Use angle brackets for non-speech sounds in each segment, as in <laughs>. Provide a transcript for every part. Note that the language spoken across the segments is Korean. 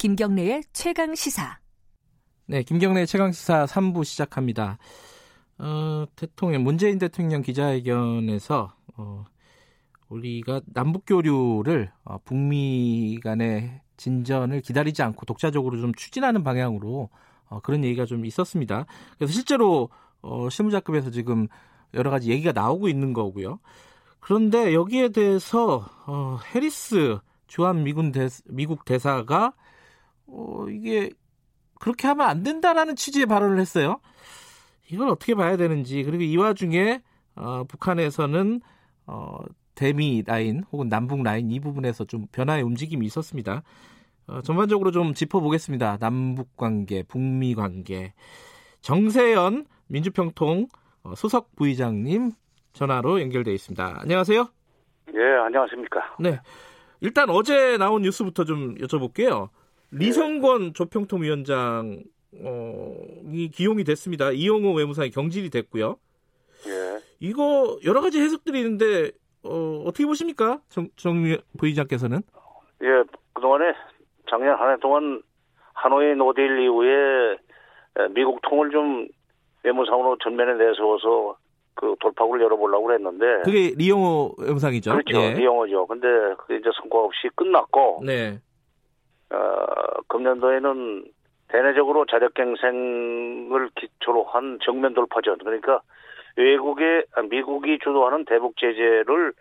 김경래의 최강 시사. 네, 김경래 최강 시사 3부 시작합니다. 어, 대통령 문재인 대통령 기자회견에서 어, 우리가 남북 교류를 어, 북미 간의 진전을 기다리지 않고 독자적으로 좀 추진하는 방향으로 어, 그런 얘기가 좀 있었습니다. 그래서 실제로 어, 실무자급에서 지금 여러 가지 얘기가 나오고 있는 거고요. 그런데 여기에 대해서 어, 해리스 주한 미군 대, 미국 대사가 어, 이게 그렇게 하면 안 된다라는 취지의 발언을 했어요. 이걸 어떻게 봐야 되는지 그리고 이 와중에 어, 북한에서는 어, 대미 라인 혹은 남북 라인 이 부분에서 좀 변화의 움직임이 있었습니다. 어, 전반적으로 좀 짚어보겠습니다. 남북 관계, 북미 관계. 정세현 민주평통 어, 수석 부의장님 전화로 연결돼 있습니다. 안녕하세요. 예, 안녕하십니까. 네. 일단 어제 나온 뉴스부터 좀 여쭤볼게요. 리성권 조평통 위원장 어, 이 기용이 됐습니다. 이용호 외무상이 경질이 됐고요. 예. 이거 여러 가지 해석들이 있는데 어, 어떻게 보십니까? 정, 정 부의장께서는? 예, 그동안에 작년 한 해 동안 하노이 노딜 이후에 미국 통을 좀 외무상으로 전면에 내세워서 그 돌파구를 열어보려고 했는데 그게 리용호 외무상이죠. 그렇죠, 예. 리용호죠. 근데 그게 이제 성과 없이 끝났고 네. 어, 금년도에는 대내적으로 자력갱생을 기초로 한 정면 돌파전 그러니까 외국의 아, 미국이 주도하는 대북 제재를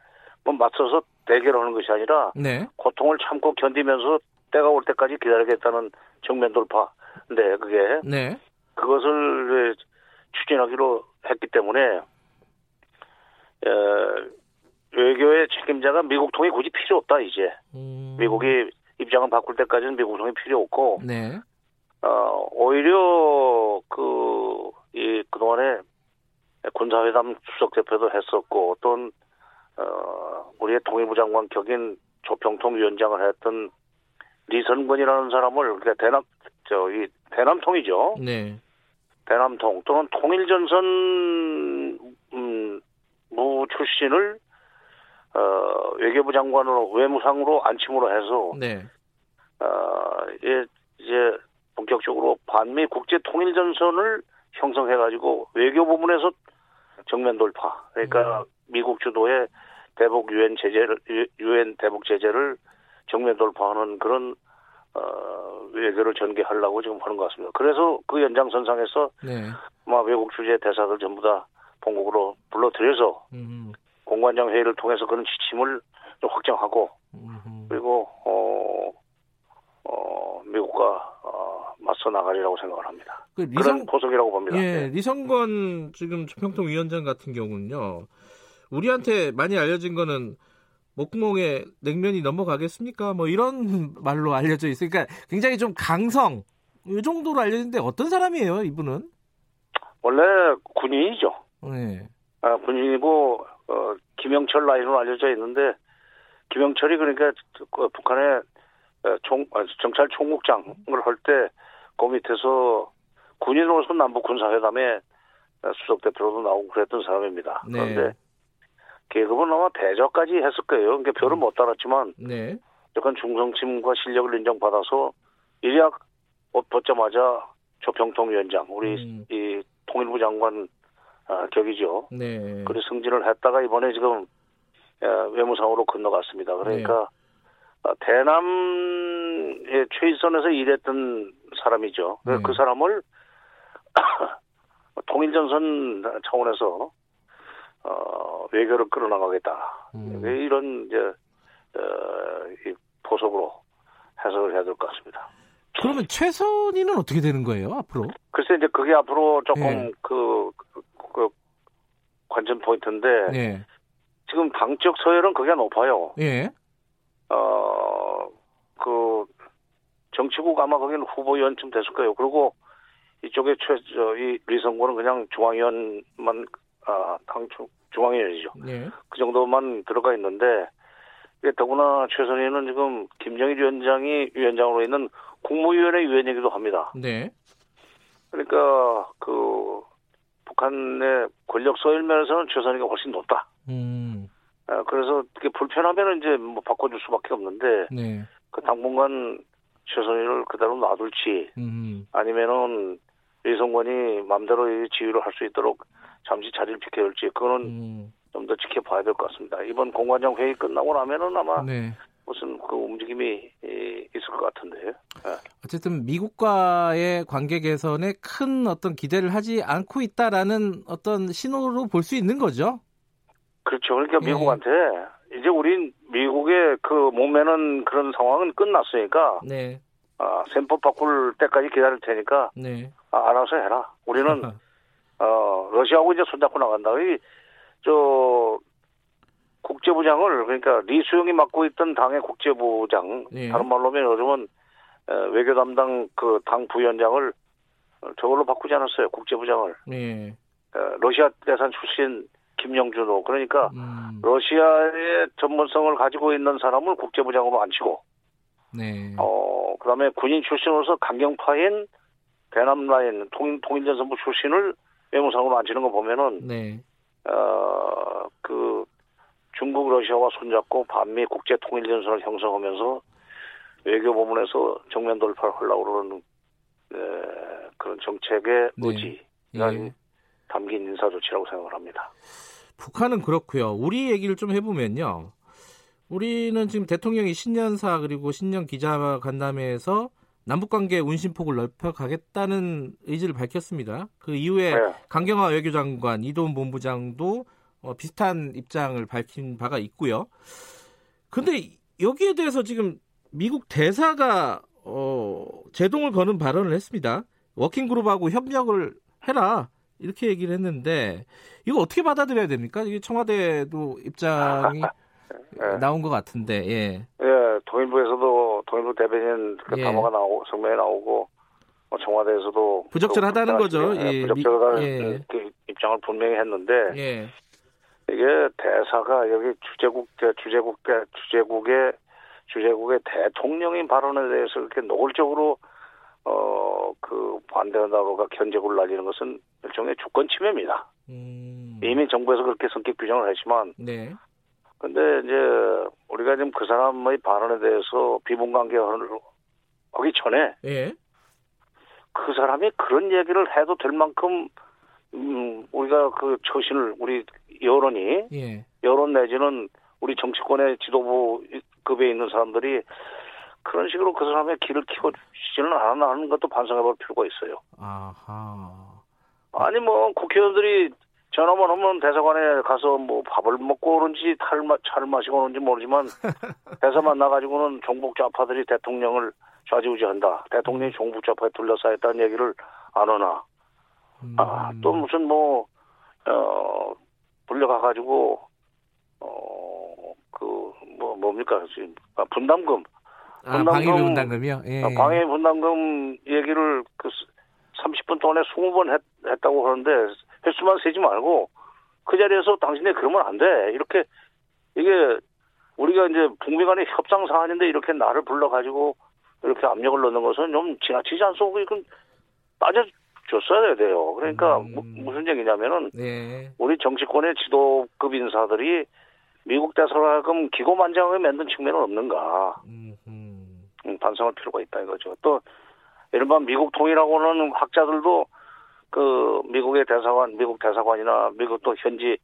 뭐 맞서서 대결하는 것이 아니라 네. 고통을 참고 견디면서 때가 올 때까지 기다리겠다는 정면 돌파. 근데 그게 네. 그것을 추진하기로 했기 때문에 에, 외교의 책임자가 미국 통이 굳이 필요 없다 이제 음, 미국이 입장을 바꿀 때까지는 미국 통이 필요 없고 네. 어, 오히려 그, 이, 그동안에 군사회담 수석 대표도 했었고, 어떤, 어, 우리의 통일부 장관 격인 조평통 위원장을 했던 리선권이라는 사람을, 그러니까 대남, 저, 이, 대남통이죠. 네. 대남통 또는 통일전선, 음, 무 출신을, 어, 외교부 장관으로, 외무상으로 안침으로 해서, 네. 어, 이제, 이제 본격적으로 반미 국제 통일 전선을 형성해 가지고 외교 부분에서 정면 돌파. 그러니까 미국 주도의 대북 유엔 제재를 유엔 대북 제재를 정면 돌파하는 그런 어, 외교를 전개하려고 지금 하는 것 같습니다. 그래서 그 연장선상에서 네. 아마 외국 주재 대사들 전부 다 본국으로 불러들여서 음, 공관장 회의를 통해서 그런 지침을 좀 확정하고 음, 그리고 어, 어, 미국과 어, 맞서 나가리라고 생각을 합니다. 그 그런 리성 포석이라고 봅니다. 예, 네. 리성건 지금 조평통 위원장 같은 경우는요. 우리한테 많이 알려진 거는 목구멍에 냉면이 넘어가겠습니까? 뭐 이런 <laughs> 말로 알려져 있으니까 굉장히 좀 강성 이 정도로 알려진데 어떤 사람이에요, 이분은? 원래 군인이죠. 네. 아, 군인이고 어, 김영철 라인으로 알려져 있는데 김영철이 그러니까 그 북한의 어, 총 아, 정찰 총국장을 할 때 그 밑에서 군인으로서 남북 군사회담에 수석 대표로도 나오고 그랬던 사람입니다. 네. 그런데 계급은 아마 대저까지 했을 거예요. 그러니까 별을 못 달았지만 네. 약간 중성심과 실력을 인정받아서 일약 옷 벗자마자 조평통 위원장, 우리 음. 이 통일부 장관 아, 격이죠. 네. 그래 승진을 했다가 이번에 지금 어, 외무상으로 건너갔습니다. 그러니까 네. 어, 대남의 최일선에서 일했던 사람이죠. 네. 그 사람을 <coughs> 통일전선 차원에서 어, 외교를 끌어나가겠다. 음. 이런 이제 어, 이 포석으로 해석을 해야 될 것 같습니다. 그러면 최선희는 어떻게 되는 거예요, 앞으로? 글쎄 이제 그게 앞으로 조금 네. 그, 그, 그 관전 포인트인데 예. 지금 당적 서열은 그게 높아요. 예. 어, 그, 정치국 아마 거기는 후보위원쯤 됐을 거예요. 그리고 이쪽에 최, 저, 이 리성고는 그냥 중앙위원만, 아, 당 중- 중앙위원이죠. 예. 그 정도만 들어가 있는데, 이게 더구나 최선희는 지금 김정일 위원장이 위원장으로 있는 국무위원회 위원이기도 합니다. 네. 그러니까 그 북한의 권력 서열 면에서는 최선희가 훨씬 높다. 음. 아, 그래서 그게 불편하면 이제 뭐 바꿔줄 수밖에 없는데 네. 그 당분간 최선희를 그대로 놔둘지 음, 아니면은 이성권이 마음대로 이 지휘를 할 수 있도록 잠시 자리를 비켜줄지 그거는 음, 좀더 지켜봐야 될 것 같습니다. 이번 공관장 회의 끝나고 나면은 아마 네. 무슨 그 움직임이 이, 있을 것 같은데요. 예. 어쨌든 미국과의 관계 개선에 큰 어떤 기대를 하지 않고 있다라는 어떤 신호로 볼 수 있는 거죠. 그렇죠. 그러니까 예. 미국한테 이제 우린 미국의 그 몸매는 그런 상황은 끝났으니까 네, 아, 셈법 바꿀 때까지 기다릴 테니까 네. 아, 알아서 해라. 우리는 <laughs> 어, 러시아하고 이제 손잡고 나간다. 이저 국제부장을 그러니까 리수영이 맡고 있던 당의 국제부장 예. 다른 말로 하면 요즘은 어, 외교 담당 그 당 부위원장을 어, 저걸로 바꾸지 않았어요. 국제부장을 네. 어, 러시아 대산 출신 김영준호 그러니까 음, 러시아의 전문성을 가지고 있는 사람을 국제부장으로 앉히고 네. 어 그다음에 군인 출신으로서 강경파인 대남 라인 통일 통일전선부 출신을 외무상으로 앉히는 거 보면은 네. 어그 중국 러시아와 손잡고 반미 국제 통일 전선을 형성하면서 외교 부문에서 정면 돌파를 하려고 그러는 에, 그런 정책의 네. 의지가 예. 담긴 인사 조치라고 생각을 합니다. 북한은 그렇고요. 우리 얘기를 좀 해보면요. 우리는 지금 대통령이 신년사 그리고 신년 기자 간담회에서 남북관계 운신폭을 넓혀가겠다는 의지를 밝혔습니다. 그 이후에 네. 강경화 외교장관, 이도훈 본부장도 어, 비슷한 입장을 밝힌 바가 있고요. 근데 여기에 대해서 지금 미국 대사가 어, 제동을 거는 발언을 했습니다. 워킹그룹하고 협력을 해라 이렇게 얘기를 했는데 이거 어떻게 받아들여야 됩니까? 이게 청와대도 입장이 네. <laughs> 나온 것 같은데 예. 예, 통일부에서도 통일부 대변인 그 예. 담화가 나오고 성명이 나오고 뭐 청와대에서도 부적절하다는 그 거죠. 예, 부적절하다는 미- 예. 그 입장을 분명히 했는데 예. 이게 대사가 여기 주재국 대 주재국 대 주재국의 주재국의 대통령인 발언에 대해서 이렇게 노골적으로 어 그 반대한다고가 견제구를 날리는 것은 일종의 주권 침해입니다. 음. 이미 정부에서 그렇게 성격 규정을 했지만 네. 근데 이제 우리가 지금 그 사람의 발언에 대해서 비분관계를 하기 전에 예. 그 사람이 그런 얘기를 해도 될 만큼 음 우리가 그 처신을 우리 여론이 예. 여론 내지는 우리 정치권의 지도부 급에 있는 사람들이 그런 식으로 그 사람의 길을 키워주지는 않았나 하는 것도 반성해볼 필요가 있어요. 아하. 아니 뭐 국회의원들이 전화만 하면 대사관에 가서 뭐 밥을 먹고 오는지 탈 마- 차를 마시고 오는지 모르지만 <laughs> 대사 만 나가지고는 종북 좌파들이 대통령을 좌지우지한다. 대통령이 종북 좌파에 둘러싸였다는 얘기를 안 하나. 음. 아, 또 무슨 뭐, 어, 불려가가지고, 어, 그, 뭐, 뭡니까, 지금, 아, 분담금. 아, 분담금- 방위비 분담금이요? 예. 아, 방해 분담금 얘기를 그 30분 동안에 20번 했, 했다고 하는데, 횟수만 세지 말고, 그 자리에서 당신이 그러면 안 돼. 이렇게, 이게, 우리가 이제 북미 간의 협상 사안인데 이렇게 나를 불러가지고, 이렇게 압력을 넣는 것은 좀 지나치지 않소. 이건 따져 줬어야 돼요. 그러니까, 음. 무- 무슨 얘기냐면은, 네. 우리 정치권의 지도급 인사들이 미국 대사관금 기고만장하게 만든 측면은 없는가. 음, 반성할 필요가 있다 이거죠. 또 이른바 미국 통일하고 하는 학자들도 그 미국의 대사관, 미국 대사관이나 미국 또 현지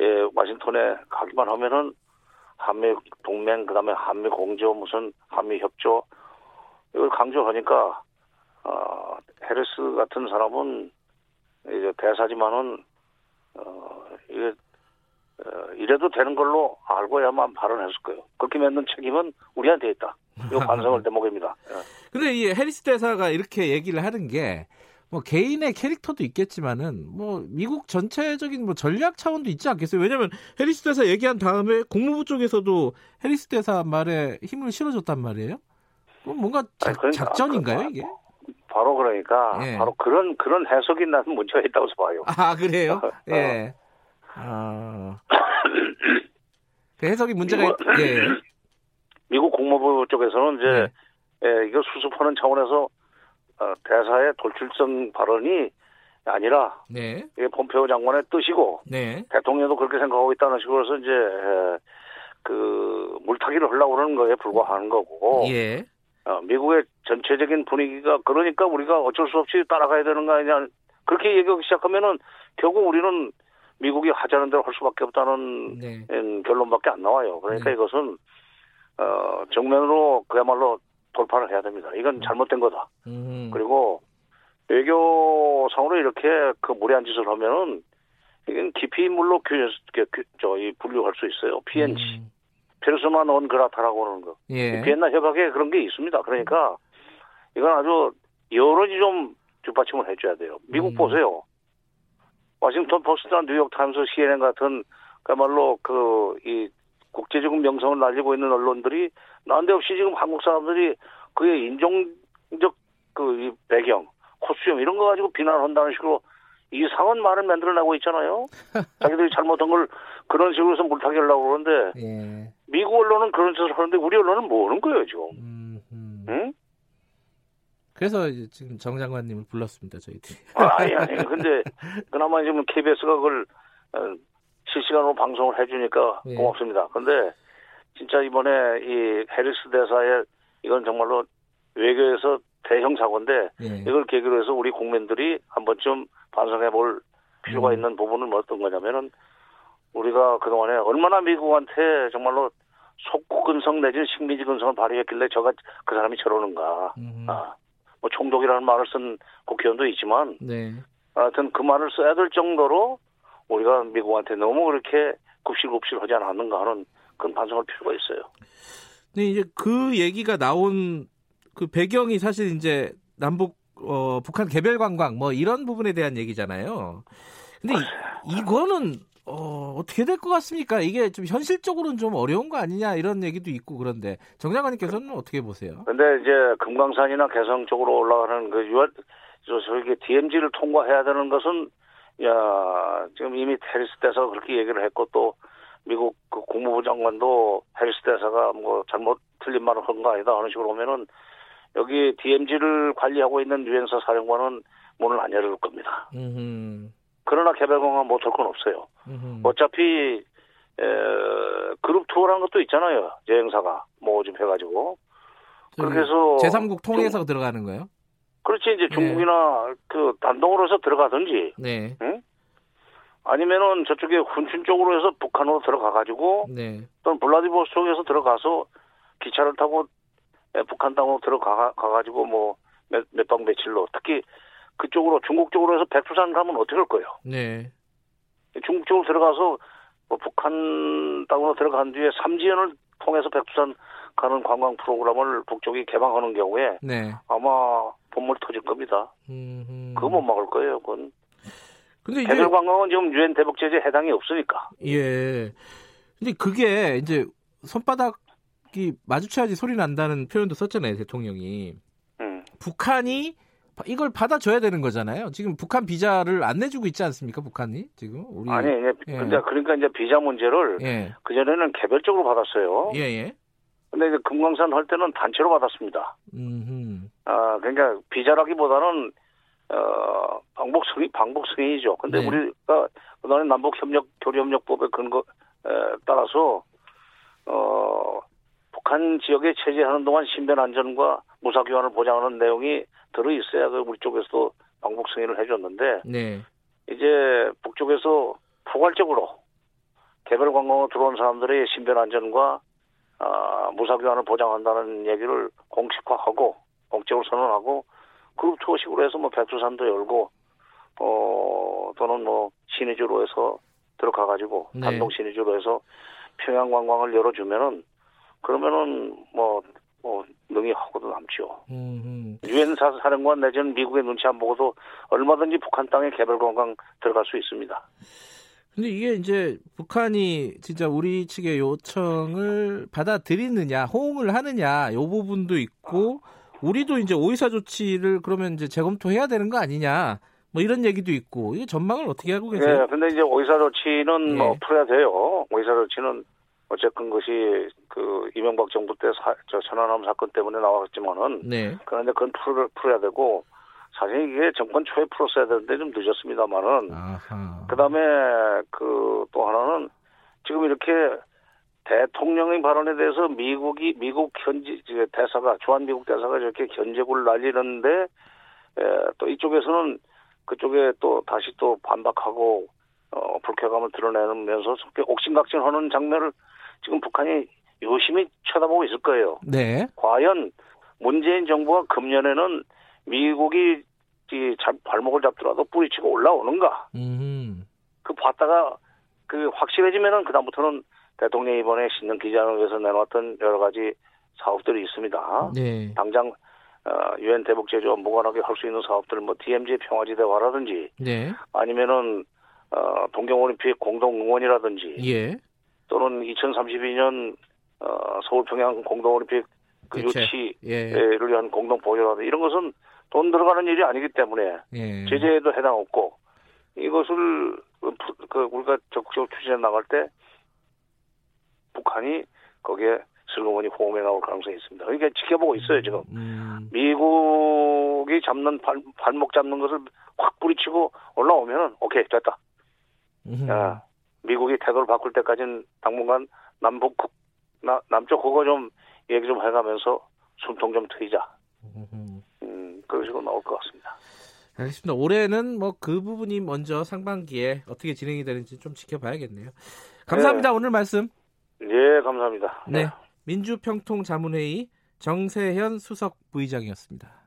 예, 와싱턴에 가기만 하면은 한미 동맹 그다음에 한미 공조 무슨 한미 협조 이걸 강조하니까 어 헤르스 같은 사람은 이제 대사지만은 어 이게 어, 이래도 되는 걸로 알고야만 발언했을 거예요. 그렇게 만든 책임은 우리한테 있다. 이거 반성할 <laughs> 대목입니다. 예. 근데 이 해리스 대사가 이렇게 얘기를 하는 게 뭐 개인의 캐릭터도 있겠지만은 뭐 미국 전체적인 뭐 전략 차원도 있지 않겠어요? 왜냐면 해리스 대사 얘기한 다음에 국무부 쪽에서도 해리스 대사 말에 힘을 실어줬단 말이에요. 뭐 뭔가 작, 아니, 그러니까 작전인가요 그- 이게? 바로 그러니까 예. 바로 그런 그런 해석이 나는 문제가 있다고 봐요. 아 그래요? <laughs> 어. 예. 아. <coughs> 그 해석이 문제가 있... 예. <coughs> 미국 국무부 쪽에서는 이제 네. 예, 이거 수습하는 차원에서 어, 대사의 돌출성 발언이 아니라 네. 이게 폼페오 장관의 뜻이고 네. 대통령도 그렇게 생각하고 있다는 식으로서 이제 에, 그 물타기를 하려고 그러는 거에 불과하는 거고 예. 어, 미국의 전체적인 분위기가 그러니까 우리가 어쩔 수 없이 따라가야 되는 거 아니냐 그렇게 얘기하기 시작하면은 결국 우리는 미국이 하자는 대로 할 수밖에 없다는 네. 음, 결론밖에 안 나와요. 그러니까 네. 이것은 어, 정면으로 그야말로 돌파를 해야 됩니다. 이건 잘못된 거다. 음. 그리고 외교상으로 이렇게 그 무리한 짓을 하면은 이건 기피 인물로 규, 규, 규, 저 이 분류할 수 있어요. PNG, 음. persona non grata라고 하는 거. 예. 비엔나 협약에 그런 게 있습니다. 그러니까 이건 아주 여론이 좀 뒷받침을 해줘야 돼요. 미국 음. 보세요. 워싱턴 포스트나 뉴욕 타임스, CNN 같은 그야말로 그 이 국제적인 명성을 날리고 있는 언론들이 난데없이 지금 한국 사람들이 그의 인종적 그이 배경, 코스튬 이런 거 가지고 비난한다는 식으로 이상한 말을 만들어내고 있잖아요. <laughs> 자기들이 잘못한 걸 그런 식으로 해서 물타기 하려고 그러는데 예. 미국 언론은 그런 짓을 하는데 우리 언론은 뭐 하는 거예요 지금? 음, 음. 응? 그래서 지금 정 장관님을 불렀습니다, 저희들이. 아, 아니 아니 근데 그나마 지금 KBS가 그걸 어, 실시간으로 방송을 해주니까 예. 고맙습니다. 근데 진짜 이번에 이 해리스 대사의 이건 정말로 외교에서 대형 사고인데 예. 이걸 계기로 해서 우리 국민들이 한 번쯤 반성해 볼 필요가 음. 있는 부분은 어떤 거냐면은 우리가 그동안에 얼마나 미국한테 정말로 속국근성 내지는 식민지 근성을 발휘했길래 저가 그 사람이 저러는가. 음. 아, 뭐 총독이라는 말을 쓴 국회의원도 있지만 네. 하여튼 그 말을 써야 될 정도로 우리가 미국한테 너무 그렇게 굽실굽실 하지 않았는가 하는 그런 반성할 필요가 있어요. 근데 이제 그 얘기가 나온 그 배경이 사실 이제 남북 어, 북한 개별 관광 뭐 이런 부분에 대한 얘기잖아요. 근데 이, 이거는 어, 어떻게 될 것 같습니까? 이게 좀 현실적으로는 좀 어려운 거 아니냐 이런 얘기도 있고 그런데 정 장관님께서는 어떻게 보세요? 근데 이제 금강산이나 개성 쪽으로 올라가는 그 유한 저 저기 DMZ를 통과해야 되는 것은 야 지금 이미 해리스 대사가 그렇게 얘기를 했고 또 미국 그 국무부 장관도 해리스 대사가 뭐 잘못 틀린 말을 한 거 아니다 하는 식으로 보면은 여기 DMZ를 관리하고 있는 유엔사 사령관은 문을 안 열을 겁니다. 음. 그러나 개별공항 못할 건 없어요. 음. 어차피 에, 그룹 투어라는 것도 있잖아요. 여행사가 모집 해가지고 그렇게 해서 제3국 통해서 들어가는 거예요? 그렇지 이제 네. 중국이나 그 단동으로 해서 들어가든지 네. 아니면은 저쪽에 훈춘 쪽으로 해서 북한으로 들어가 가지고 네. 또는 블라디보스톡에서 들어가서 기차를 타고 에, 북한 땅으로 들어가 가지고 뭐몇 박 며칠로 특히 그쪽으로 중국 쪽으로 해서 백두산 가면 어떻게 할 거예요? 네. 중국 쪽으로 들어가서 뭐 북한 땅으로 들어간 뒤에 삼지연을 통해서 백두산 가는 관광 프로그램을 북쪽이 개방하는 경우에 네. 아마 본물 터질 겁니다. 음. 그거 못 막을 거예요. 그건 근데 이제 개별 관광은 지금 유엔 대북 제재 해당이 없으니까. 예. 근데 그게 이제 손바닥 이 마주쳐야지 소리 난다는 표현도 썼잖아요, 대통령이. 음. 북한이 이걸 받아줘야 되는 거잖아요. 지금 북한 비자를 안 내주고 있지 않습니까, 북한이 지금 우리 아니 예. 근데 그러니까 이제 비자 문제를 예, 그 전에는 개별적으로 받았어요. 예, 예. 근데 이제 금강산 할 때는 단체로 받았습니다. 음, 아 그러니까 비자라기보다는 어 방북 승인 방북 승인이죠. 근데 네. 우리가 그다음에 남북 협력 교류 협력법에 근거 에, 따라서 어 북한 지역에 체제하는 동안 신변 안전과 무사 교환을 보장하는 내용이 들어 있어야 그 우리 쪽에서도 방북 승인을 해줬는데 네, 이제 북쪽에서 포괄적으로 개별 관광으로 들어온 사람들의 신변 안전과 아, 무사 교환을 보장한다는 얘기를 공식화하고 공적으로 선언하고 그룹 투어식으로 해서 뭐 백두산도 열고 어 또는 뭐 신의주로 해서 들어가 가지고 네. 단독 신의주로 해서 평양 관광을 열어주면은 그러면은 뭐, 뭐 능히 하고도 남죠. 음, 유엔 사 사령관 내지는 미국의 눈치 안 보고도 얼마든지 북한 땅에 개별 관광 들어갈 수 있습니다. 근데 이게 이제 북한이 진짜 우리 측의 요청을 받아들이느냐, 호응을 하느냐, 요 부분도 있고, 우리도 이제 오이사 조치를 그러면 이제 재검토해야 되는 거 아니냐, 뭐 이런 얘기도 있고, 이게 전망을 어떻게 하고 계세요? 예, 근데 이제 오이사 조치는 뭐 예. 풀어야 돼요. 오이사 조치는 어쨌든 것이 그 이명박 정부 때 사, 저 천안함 사건 때문에 나왔지만은 네, 그런데 그건 풀, 풀어야 되고 사실 이게 정권 초에 풀었어야 되는데 좀 늦었습니다만은 그다음에 그 또 하나는 지금 이렇게 대통령의 발언에 대해서 미국이 미국 현지 대사가 주한 미국 대사가 저렇게 견제구를 날리는데 에, 또 이쪽에서는 그쪽에 또 다시 또 반박하고 어, 불쾌감을 드러내면서 옥신각신하는 장면을 지금 북한이 유심히 쳐다보고 있을 거예요. 네. 과연 문재인 정부가 금년에는 미국이 이 발목을 잡더라도 뿌리치고 올라오는가? 음. 그 봤다가 그 확실해지면은 그다음부터는 대통령이 이번에 신년 기자회견을 위해서 내놓았던 여러 가지 사업들이 있습니다. 네. 당장 어, 유엔 대북 제조와 무관하게 할 수 있는 사업들 뭐 DMZ 평화지대화라든지 네. 아니면은 어, 동경올림픽 공동 응원이라든지 예. 또는 2032년 어, 서울 평양 공동올림픽 그. 유치를 예. 위한 공동 보조라든지 이런 것은 돈 들어가는 일이 아니기 때문에 예. 제재에도 해당 없고 이것을 그- 그 우리가 적극적으로 추진해 나갈 때 북한이 거기에 슬그머니 호응해 나올 가능성이 있습니다. 그러니까 지켜보고 있어요 지금. 음. 미국이 잡는 발, 발목 잡는 것을 확 뿌리치고 올라오면은 오케이 됐다. 음. 야, 미국이 태도를 바꿀 때까지는 당분간 남북 국- 나, 남쪽 그거 좀 얘기 좀 해가면서 숨통 좀 트이자. 음. 음, 그런 식으로 나올 것 같습니다. 알겠습니다. 올해는 뭐 그 부분이 먼저 상반기에 어떻게 진행이 되는지 좀 지켜봐야겠네요. 감사합니다. 오늘 말씀. 예, 감사합니다. 네. 민주평통자문회의 정세현 수석 부의장이었습니다.